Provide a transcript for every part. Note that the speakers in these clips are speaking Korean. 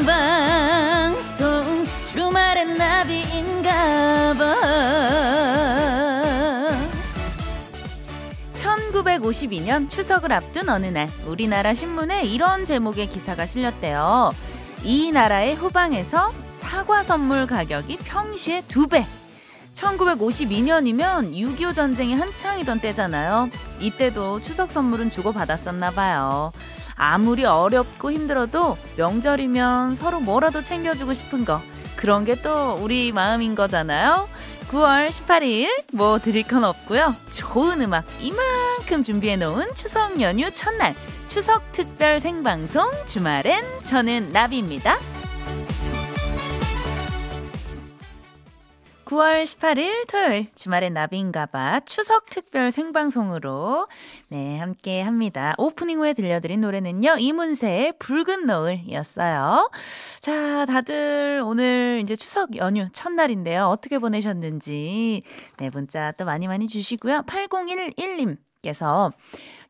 생방송 주말엔 나비인가봐 1952년 추석을 앞둔 어느 날 우리나라 신문에 이런 제목의 기사가 실렸대요. 이 나라의 후방에서 사과 선물 가격이 평시의 두 배. 1952년이면 6.25 전쟁이 한창이던 때잖아요. 이때도 추석 선물은 주고받았었나 봐요. 아무리 어렵고 힘들어도 명절이면 서로 뭐라도 챙겨주고 싶은 거. 그런 게 또 우리 마음인 거잖아요. 9월 18일 뭐 드릴 건 없고요. 좋은 음악 이만큼 준비해 놓은 추석 연휴 첫날 추석 특별 생방송 주말엔 저는 나비입니다. 9월 18일 토요일 주말엔 나비인가봐 추석 특별 생방송으로 네 함께 합니다. 오프닝 후에 들려드린 노래는요 이문세의 붉은 노을이었어요. 자 다들 오늘 이제 추석 연휴 첫날인데요 어떻게 보내셨는지 네 문자 또 많이 많이 주시고요 8011님께서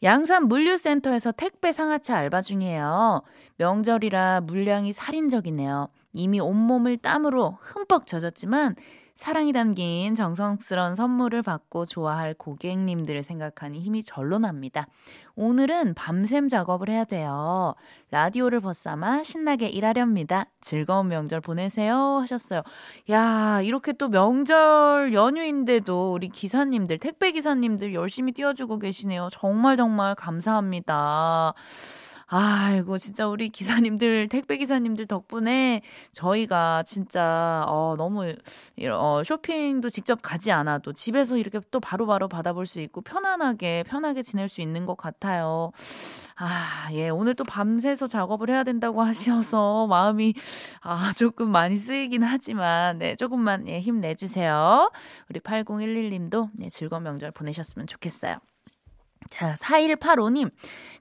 양산 물류센터에서 택배 상하차 알바 중이에요. 명절이라 물량이 살인적이네요. 이미 온몸을 땀으로 흠뻑 젖었지만 사랑이 담긴 정성스러운 선물을 받고 좋아할 고객님들을 생각하니 힘이 절로 납니다. 오늘은 밤샘 작업을 해야 돼요. 라디오를 벗삼아 신나게 일하렵니다. 즐거운 명절 보내세요. 하셨어요. 야, 이렇게 또 명절 연휴인데도 우리 기사님들, 택배 기사님들 열심히 뛰어주고 계시네요. 정말 정말 감사합니다. 아이고, 진짜 우리 기사님들, 택배 기사님들 덕분에 저희가 진짜, 어, 너무, 어, 쇼핑도 직접 가지 않아도 집에서 이렇게 또 바로바로 바로 받아볼 수 있고 편안하게, 편하게 지낼 수 있는 것 같아요. 아, 예, 오늘 또 밤새서 작업을 해야 된다고 하셔서 마음이, 아, 조금 많이 쓰이긴 하지만, 네, 조금만, 예, 힘내주세요. 우리 8011님도, 네, 즐거운 명절 보내셨으면 좋겠어요. 자, 4185님.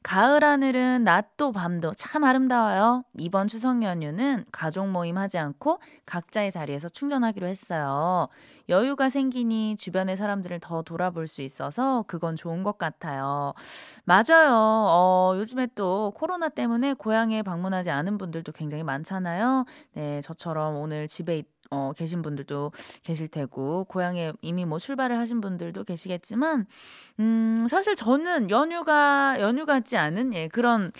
가을 하늘은 낮도 밤도 참 아름다워요. 이번 추석 연휴는 가족 모임 하지 않고 각자의 자리에서 충전하기로 했어요. 여유가 생기니 주변의 사람들을 더 돌아볼 수 있어서 그건 좋은 것 같아요. 맞아요. 어, 요즘에 또 코로나 때문에 고향에 방문하지 않은 분들도 굉장히 많잖아요. 네, 저처럼 오늘 집에 있 어, 계신 분들도 계실 테고, 고향에 이미 뭐 출발을 하신 분들도 계시겠지만, 음, 사실 저는 연휴가, 연휴 같지 않은, 예, 그런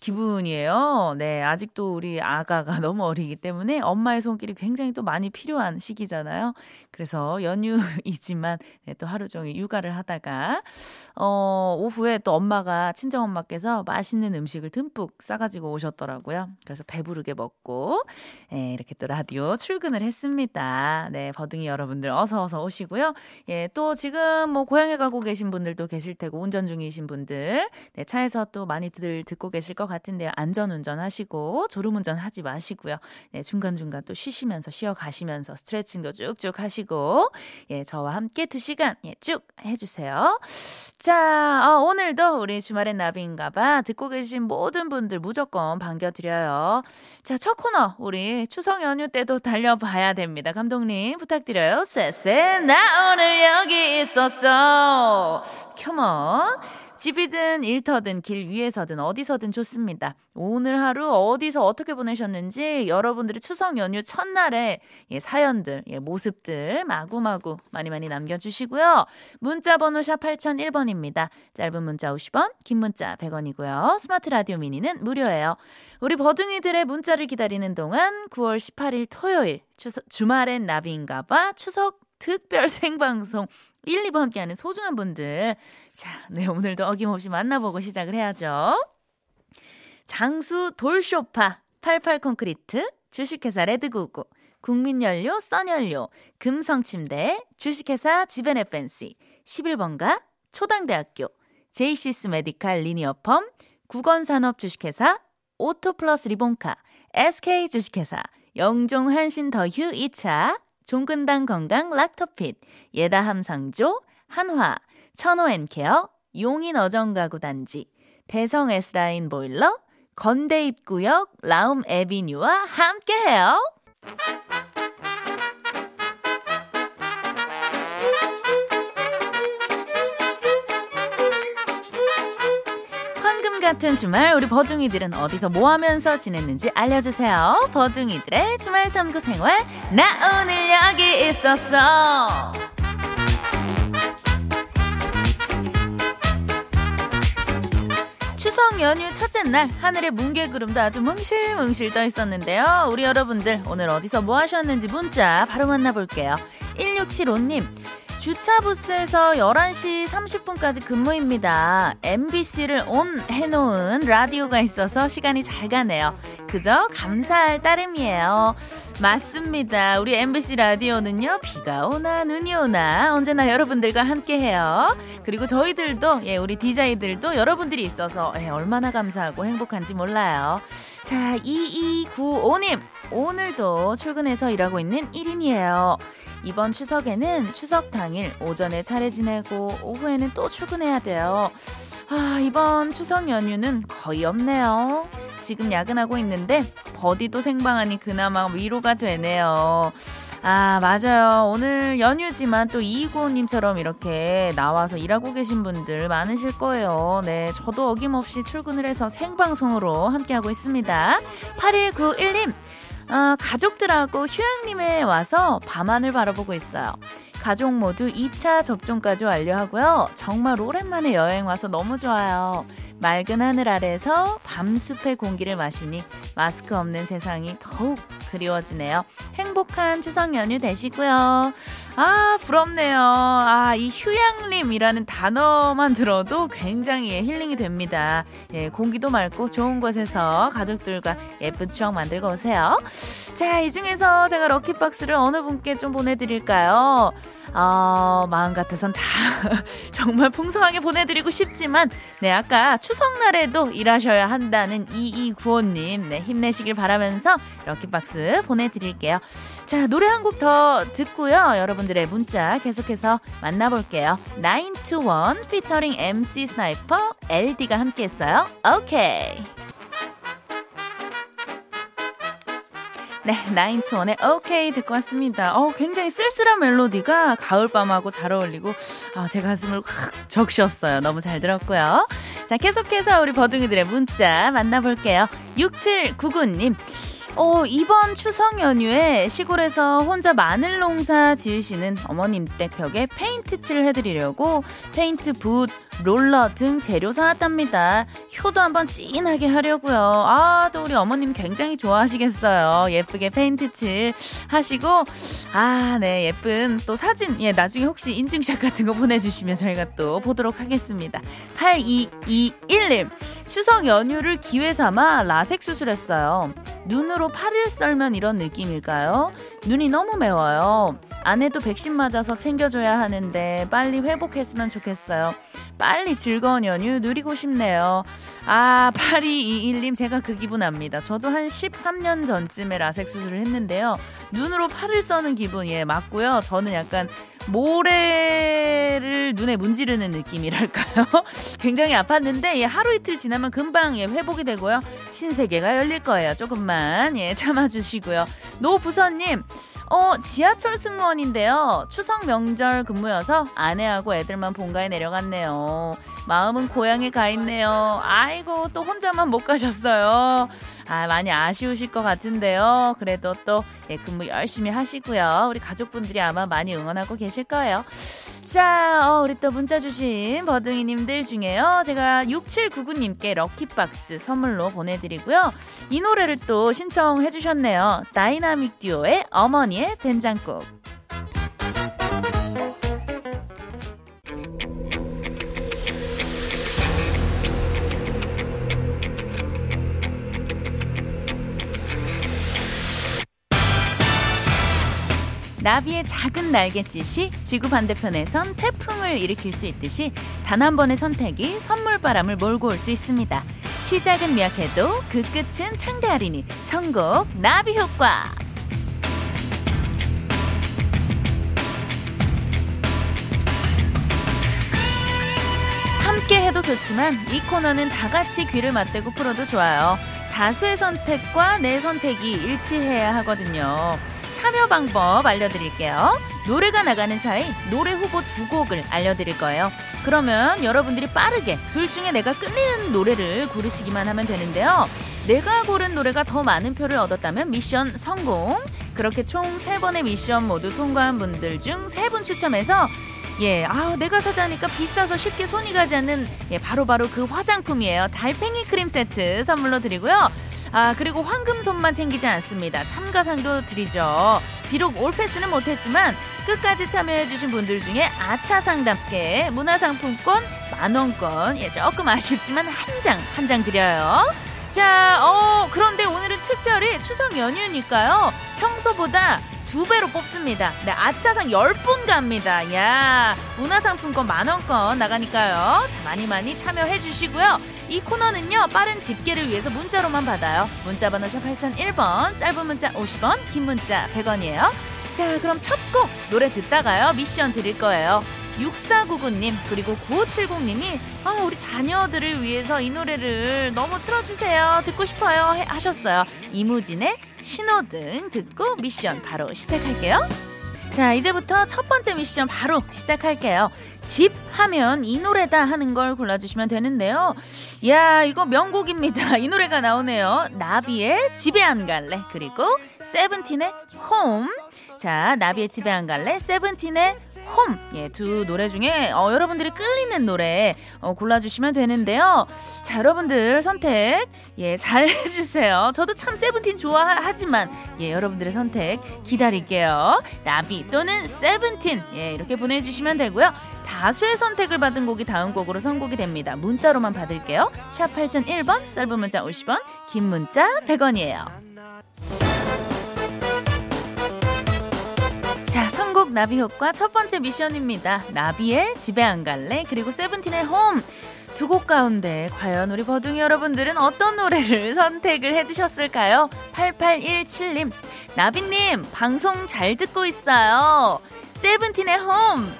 기분이에요. 네, 아직도 우리 아가가 너무 어리기 때문에 엄마의 손길이 굉장히 또 많이 필요한 시기잖아요. 그래서 연휴이지만, 네, 또 하루 종일 육아를 하다가, 어, 오후에 또 엄마가, 친정 엄마께서 맛있는 음식을 듬뿍 싸 가지고 오셨더라고요. 그래서 배부르게 먹고, 예, 이렇게 또 라디오 출근을 했습니다. 있습니다. 네, 버둥이 여러분들 어서 어서 오시고요. 예, 또 지금 뭐 고향에 가고 계신 분들도 계실 테고 운전 중이신 분들 네, 차에서 또 많이들 듣고 계실 것 같은데요. 안전 운전하시고 졸음 운전하지 마시고요. 네, 중간 중간 또 쉬시면서 쉬어 가시면서 스트레칭도 쭉쭉 하시고 예, 저와 함께 두 시간 예, 쭉해 주세요. 자, 어, 오늘도 우리 주말엔 나비인가봐 듣고 계신 모든 분들 무조건 반겨드려요. 자, 첫 코너 우리 추석 연휴 때도 달려봐야 해야 됩니다. 감독님 부탁드려요. 쎄쎄 나 오늘 여기 있었어. 컴온. 집이든 일터든 길 위에서든 어디서든 좋습니다. 오늘 하루 어디서 어떻게 보내셨는지 여러분들이 추석 연휴 첫날에 예, 사연들, 예, 모습들 마구마구 많이 많이 남겨주시고요. 문자 번호 샵 8001번입니다. 짧은 문자 50원, 긴 문자 100원이고요. 스마트 라디오 미니는 무료예요. 우리 버둥이들의 문자를 기다리는 동안 9월 18일 토요일 추석, 주말엔 나비인가봐 추석 특별 생방송 1, 2부 함께하는 소중한 분들. 자, 네, 오늘도 어김없이 만나보고 시작을 해야죠. 장수 돌쇼파, 88 콘크리트, 주식회사 레드구구, 국민연료, 써연료, 금성침대, 주식회사 지벤에펜시, 11번가, 초당대학교, 제이시스 메디칼 리니어펌, 국원산업 주식회사, 오토플러스 리본카, SK 주식회사, 영종 한신 더휴 2차, 종근당 건강 락토핏, 예다함 상조, 한화, 천호앤케어, 용인 어정가구 단지, 대성 S라인 보일러, 건대 입구역 라움 에비뉴와 함께해요. 같은 주말 우리 버둥이들은 어디서 뭐 하면서 지냈는지 알려주세요. 버둥이들의 주말 탐구 생활 나 오늘 여기 있었어. 추석 연휴 첫째 날 하늘에 뭉게구름도 아주 뭉실뭉실 떠 있었는데요. 우리 여러분들 오늘 어디서 뭐 하셨는지 문자 바로 만나볼게요. 1675님 주차 부스에서 11시 30분까지 근무입니다. MBC를 온 해놓은 라디오가 있어서 시간이 잘 가네요. 그저 감사할 따름이에요. 맞습니다. 우리 MBC 라디오는요, 비가 오나 눈이 오나 언제나 여러분들과 함께 해요. 그리고 저희들도, 예, 우리 DJ들도 여러분들이 있어서 예, 얼마나 감사하고 행복한지 몰라요. 자, 2295님. 오늘도 출근해서 일하고 있는 1인이에요. 이번 추석에는 추석 당일 오전에 차례 지내고 오후에는 또 출근해야 돼요. 아, 이번 추석 연휴는 거의 없네요. 지금 야근하고 있는데 버디도 생방하니 그나마 위로가 되네요. 아, 맞아요. 오늘 연휴지만 또 이구호님처럼 이렇게 나와서 일하고 계신 분들 많으실 거예요. 네, 저도 어김없이 출근을 해서 생방송으로 함께하고 있습니다. 8191님, 어, 가족들하고 휴양림에 와서 밤하늘 바라보고 있어요. 가족 모두 2차 접종까지 완료하고요. 정말 오랜만에 여행 와서 너무 좋아요. 맑은 하늘 아래서 밤숲의 공기를 마시니 마스크 없는 세상이 더욱 그리워지네요. 행 복한 추석 연휴 되시고요. 아, 부럽네요. 아, 이 휴양림이라는 단어만 들어도 굉장히 힐링이 됩니다. 예, 공기도 맑고 좋은 곳에서 가족들과 예쁜 추억 만들고 오세요. 자, 이 중에서 제가 럭키박스를 어느 분께 좀 보내드릴까요? 어, 마음 같아선 다 정말 풍성하게 보내드리고 싶지만, 네, 아까 추석날에도 일하셔야 한다는 2295님, 네, 힘내시길 바라면서 lucky box 보내드릴게요. 자, 노래 한 곡 더 듣고요. 여러분들의 문자 계속해서 만나볼게요. 921 피처링 MC 스나이퍼 LD가 함께 했어요. 오케이. 네, 나인투원의 오케이 듣고 왔습니다. 어, 굉장히 쓸쓸한 멜로디가 가을밤하고 잘 어울리고 아, 제 가슴을 확 적셨어요. 너무 잘 들었고요. 자, 계속해서 우리 버둥이들의 문자 만나볼게요. 6799님. 어, 이번 추석 연휴에 시골에서 혼자 마늘 농사 지으시는 어머님 댁 벽에 페인트 칠을 해드리려고 페인트 붓, 롤러 등 재료 사왔답니다. 효도 한번 진하게 하려고요. 아, 또 우리 어머님 굉장히 좋아하시겠어요. 예쁘게 페인트 칠 하시고, 아, 네, 예쁜 또 사진, 예, 나중에 혹시 인증샷 같은 거 보내주시면 저희가 또 보도록 하겠습니다. 8221님, 추석 연휴를 기회 삼아 라섹 수술했어요. 눈으로 팔을 썰면 이런 느낌일까요? 눈이 너무 매워요. 아내도 백신 맞아서 챙겨줘야 하는데 빨리 회복했으면 좋겠어요. 빨리 즐거운 연휴 누리고 싶네요. 아, 8221님, 제가 그 기분 압니다. 저도 한 13년 전쯤에 라섹 수술을 했는데요. 눈으로 팔을 써는 기분, 예, 맞고요. 저는 약간 모래를 눈에 문지르는 느낌이랄까요? 굉장히 아팠는데, 예, 하루 이틀 지나면 금방 예, 회복이 되고요. 신세계가 열릴 거예요. 조금만, 예, 참아주시고요. 노부선님, 어, 지하철 승무원인데요. 추석 명절 근무여서 아내하고 애들만 본가에 내려갔네요. 마음은 고향에 가 있네요. 아이고, 또 혼자만 못 가셨어요. 아, 많이 아쉬우실 것 같은데요. 그래도 또, 예, 근무 열심히 하시고요. 우리 가족분들이 아마 많이 응원하고 계실 거예요. 자, 어, 우리 또 문자 주신 버둥이님들 중에요. 제가 6799님께 lucky box 선물로 보내드리고요. 이 노래를 또 신청해 주셨네요. 다이나믹 듀오의 어머니의 된장국. 나비의 작은 날갯짓이 지구 반대편에선 태풍을 일으킬 수 있듯이 단 한 번의 선택이 선물바람을 몰고 올 수 있습니다. 시작은 미약해도 그 끝은 창대하리니 선곡 나비 효과. 함께 해도 좋지만 이 코너는 다 같이 귀를 맞대고 풀어도 좋아요. 다수의 선택과 내 선택이 일치해야 하거든요. 참여 방법 알려드릴게요. 노래가 나가는 사이 노래 후보 두 곡을 알려드릴 거예요. 그러면 여러분들이 빠르게 둘 중에 내가 끌리는 노래를 고르시기만 하면 되는데요. 내가 고른 노래가 더 많은 표를 얻었다면 미션 성공. 그렇게 총 세번의 미션 모두 통과한 분들 중 세 분 추첨해서 예, 아, 내가 사자니까 비싸서 쉽게 손이 가지 않는 예, 바로바로 바로 그 화장품이에요. 달팽이 크림 세트 선물로 드리고요. 아, 그리고 황금손만 챙기지 않습니다. 참가상도 드리죠. 비록 올패스는 못했지만 끝까지 참여해주신 분들 중에 아차상답게 문화상품권 만원권, 예, 조금 아쉽지만 한 장, 한 장 드려요. 자, 어, 그런데 오늘은 특별히 추석 연휴니까요. 평소보다 두 배로 뽑습니다. 네, 아차상 10분 갑니다. 야, 문화상품권 만원권 나가니까요. 자, 많이 많이 참여해 주시고요. 이 코너는요, 빠른 집계를 위해서 문자로만 받아요. 문자 번호 샵 8001번, 짧은 문자 50원, 긴 문자 100원이에요. 자, 그럼 첫 곡 노래 듣다가요, 미션 드릴 거예요. 6499님 그리고 9570님이 아, 우리 자녀들을 위해서 이 노래를 너무 틀어주세요 듣고 싶어요 하셨어요 이무진의 신호등 듣고 미션 바로 시작할게요 자 이제부터 첫 번째 미션 바로 시작할게요. 집 하면 이 노래다 하는 걸 골라주시면 되는데요. 야 이거 명곡입니다. 이 노래가 나오네요. 나비의 집에 안 갈래. 그리고 세븐틴의 홈 자, 나비의 집에 안 갈래? 세븐틴의 홈. 예, 두 노래 중에 어, 여러분들이 끌리는 노래 어, 골라주시면 되는데요. 자, 여러분들 선택 예, 잘 해주세요. 저도 참 세븐틴 좋아하지만 예, 여러분들의 선택 기다릴게요. 나비 또는 세븐틴 예, 이렇게 보내주시면 되고요. 다수의 선택을 받은 곡이 다음 곡으로 선곡이 됩니다. 문자로만 받을게요. 샵 8001번, 짧은 문자 50원, 긴 문자 100원이에요. 나비 효과 첫 번째 미션입니다. 나비의 집에 안 갈래 그리고 세븐틴의 홈. 두 곡 가운데 과연 우리 버둥이 여러분들은 어떤 노래를 선택을 해주셨을까요? 8817님, 나비님, 방송 잘 듣고 있어요. 세븐틴의 홈.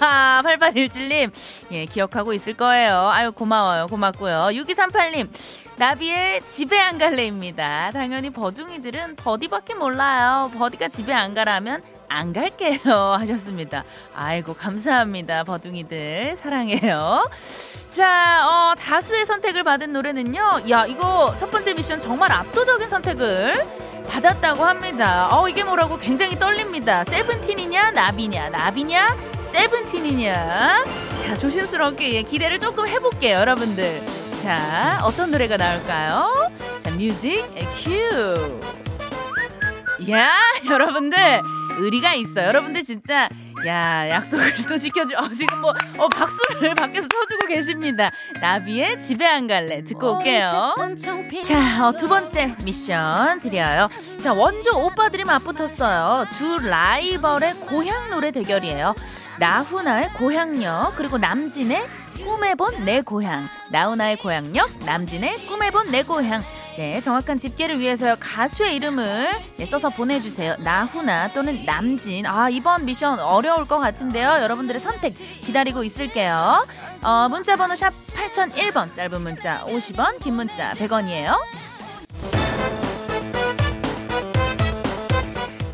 하하, 8817님, 예, 기억하고 있을 거예요. 아유, 고마워요. 고맙고요. 6238님, 나비의 집에 안 갈래입니다. 당연히 버둥이들은 버디밖에 몰라요. 버디가 집에 안 가라면 안 갈게요 하셨습니다. 아이고 감사합니다 버둥이들 사랑해요. 자 어, 다수의 선택을 받은 노래는요. 야 이거 첫 번째 미션 정말 압도적인 선택을 받았다고 합니다. 어 이게 뭐라고 굉장히 떨립니다. 세븐틴이냐 나비냐 나비냐 세븐틴이냐. 자 조심스럽게 예, 기대를 조금 해볼게요 여러분들. 자 어떤 노래가 나올까요? 자 뮤직 큐. 야 여러분들. 의리가 있어. 여러분들 진짜 야 약속을 또 지켜주. 어, 지금 뭐 어, 박수를 밖에서 쳐주고 계십니다. 나비의 집에 안 갈래 듣고 올게요. 자, 어, 두 번째 미션 드려요. 자, 원조 오빠들이 맞붙었어요. 두 라이벌의 고향 노래 대결이에요. 나훈아의 고향역 그리고 남진의 꿈에 본 내 고향. 나훈아의 고향역, 남진의 꿈에 본 내 고향. 네, 정확한 집계를 위해서요. 가수의 이름을 네, 써서 보내주세요. 나훈아 또는 남진. 아, 이번 미션 어려울 것 같은데요. 여러분들의 선택 기다리고 있을게요. 어, 문자번호 샵 8001번, 짧은 문자 50원, 긴 문자 100원이에요.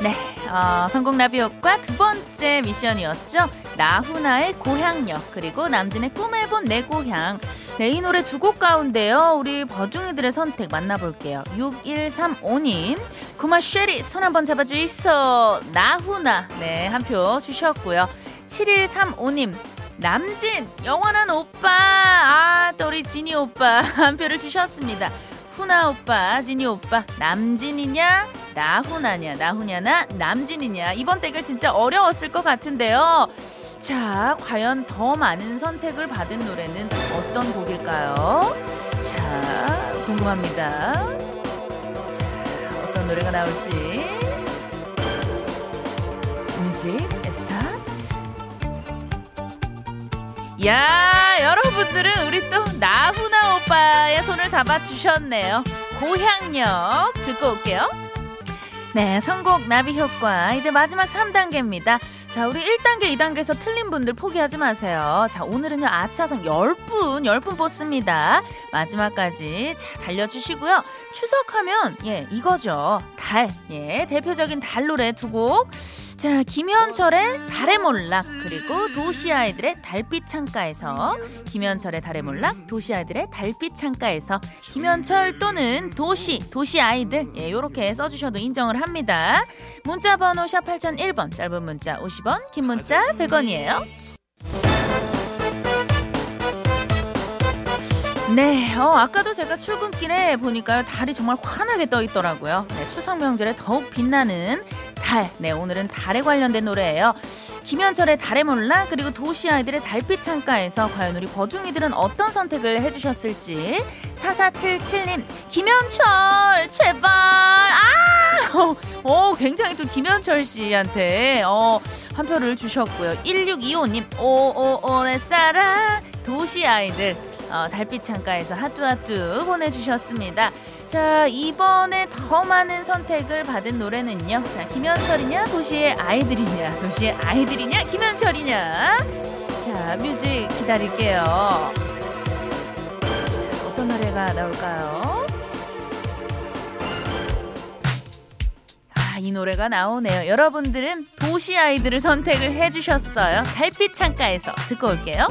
네, 어, 성공 나비 효과 두 번째 미션이었죠. 나훈아의 고향역 그리고 남진의 꿈을 본 내 고향 네, 이 노래 두 곡 가운데요. 우리 버중이들의 선택 만나볼게요. 6135님 구마 쉐리 손 한번 잡아주이소 나훈아 네, 한 표 주셨고요. 7135님 남진 영원한 오빠 아또 우리 진이 오빠 한 표를 주셨습니다. 후나 오빠, 진이 오빠, 남진이냐, 나훈아냐, 나훈야나, 남진이냐. 이번 대결 진짜 어려웠을 것 같은데요. 자, 과연 더 많은 선택을 받은 노래는 어떤 곡일까요? 자, 궁금합니다. 자, 어떤 노래가 나올지. music start. 야, 여러분들은 우리 또 나훈아 오빠의 손을 잡아주셨네요. 고향역 듣고 올게요. 네, 선곡 나비 효과. 이제 마지막 3단계입니다. 자, 우리 1단계, 2단계에서 틀린 분들 포기하지 마세요. 자, 오늘은요, 아차상 10분, 10분 뽑습니다. 마지막까지 자, 달려주시고요. 추석하면, 예, 이거죠. 달. 예, 대표적인 달 노래 두 곡. 자, 김현철의 달의 몰락 그리고 도시 아이들의 달빛 창가에서 김현철의 달의 몰락 도시 아이들의 달빛 창가에서 김현철 또는 도시 도시 아이들 예, 요렇게 써 주셔도 인정을 합니다. 문자 번호 샵 8001번 짧은 문자 50원 긴 문자 100원이에요. 네, 어, 아까도 제가 출근길에 보니까요, 달이 정말 환하게 떠 있더라고요. 네, 추석 명절에 더욱 빛나는 달. 네, 오늘은 달에 관련된 노래예요. 김현철의 달의 몰라 그리고 도시 아이들의 달빛 창가에서 과연 우리 버둥이들은 어떤 선택을 해주셨을지 4477님 김현철 제발 아 어, 어, 굉장히 또 김현철 씨한테 어, 한 표를 주셨고요 1625님 오오오 내 사랑 도시 아이들 어, 달빛 창가에서 하뚜하뚜 보내주셨습니다. 자, 이번에 더 많은 선택을 받은 노래는요. 자, 김현철이냐, 도시의 아이들이냐, 도시의 아이들이냐, 김현철이냐. 자, 뮤직 기다릴게요. 어떤 노래가 나올까요? 아, 이 노래가 나오네요. 여러분들은 도시 아이들을 선택을 해주셨어요. 달빛 창가에서 듣고 올게요.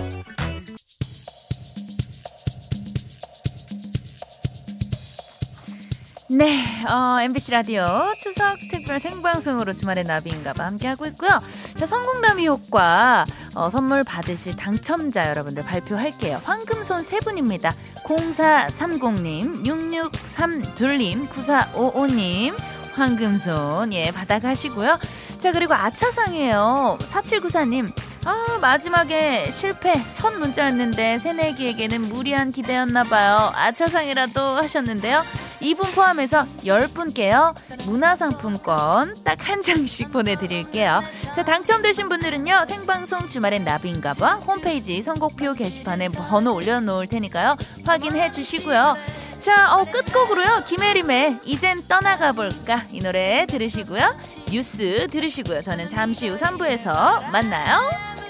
네, 어, MBC 라디오 추석 특별 생방송으로 주말의 나비인가봐 함께하고 있고요. 자, 성공라미 효과 어, 선물 받으실 당첨자 여러분들 발표할게요. 황금손 세 분입니다. 0430님, 6632님, 9455님, 황금손, 예, 받아가시고요. 자, 그리고 아차상이에요. 4794님, 아, 마지막에 실패. 첫 문자였는데 새내기에게는 무리한 기대였나봐요. 아차상이라도 하셨는데요. 이분 포함해서 10분께요. 문화상품권 딱 한 장씩 보내드릴게요. 자, 당첨되신 분들은요. 생방송 주말엔 나비인가봐 홈페이지 선곡표 게시판에 번호 올려놓을 테니까요. 확인해 주시고요. 자, 어, 끝곡으로요. 김혜림의 이젠 떠나가 볼까 이 노래 들으시고요. 뉴스 들으시고요. 저는 잠시 후 3부에서 만나요.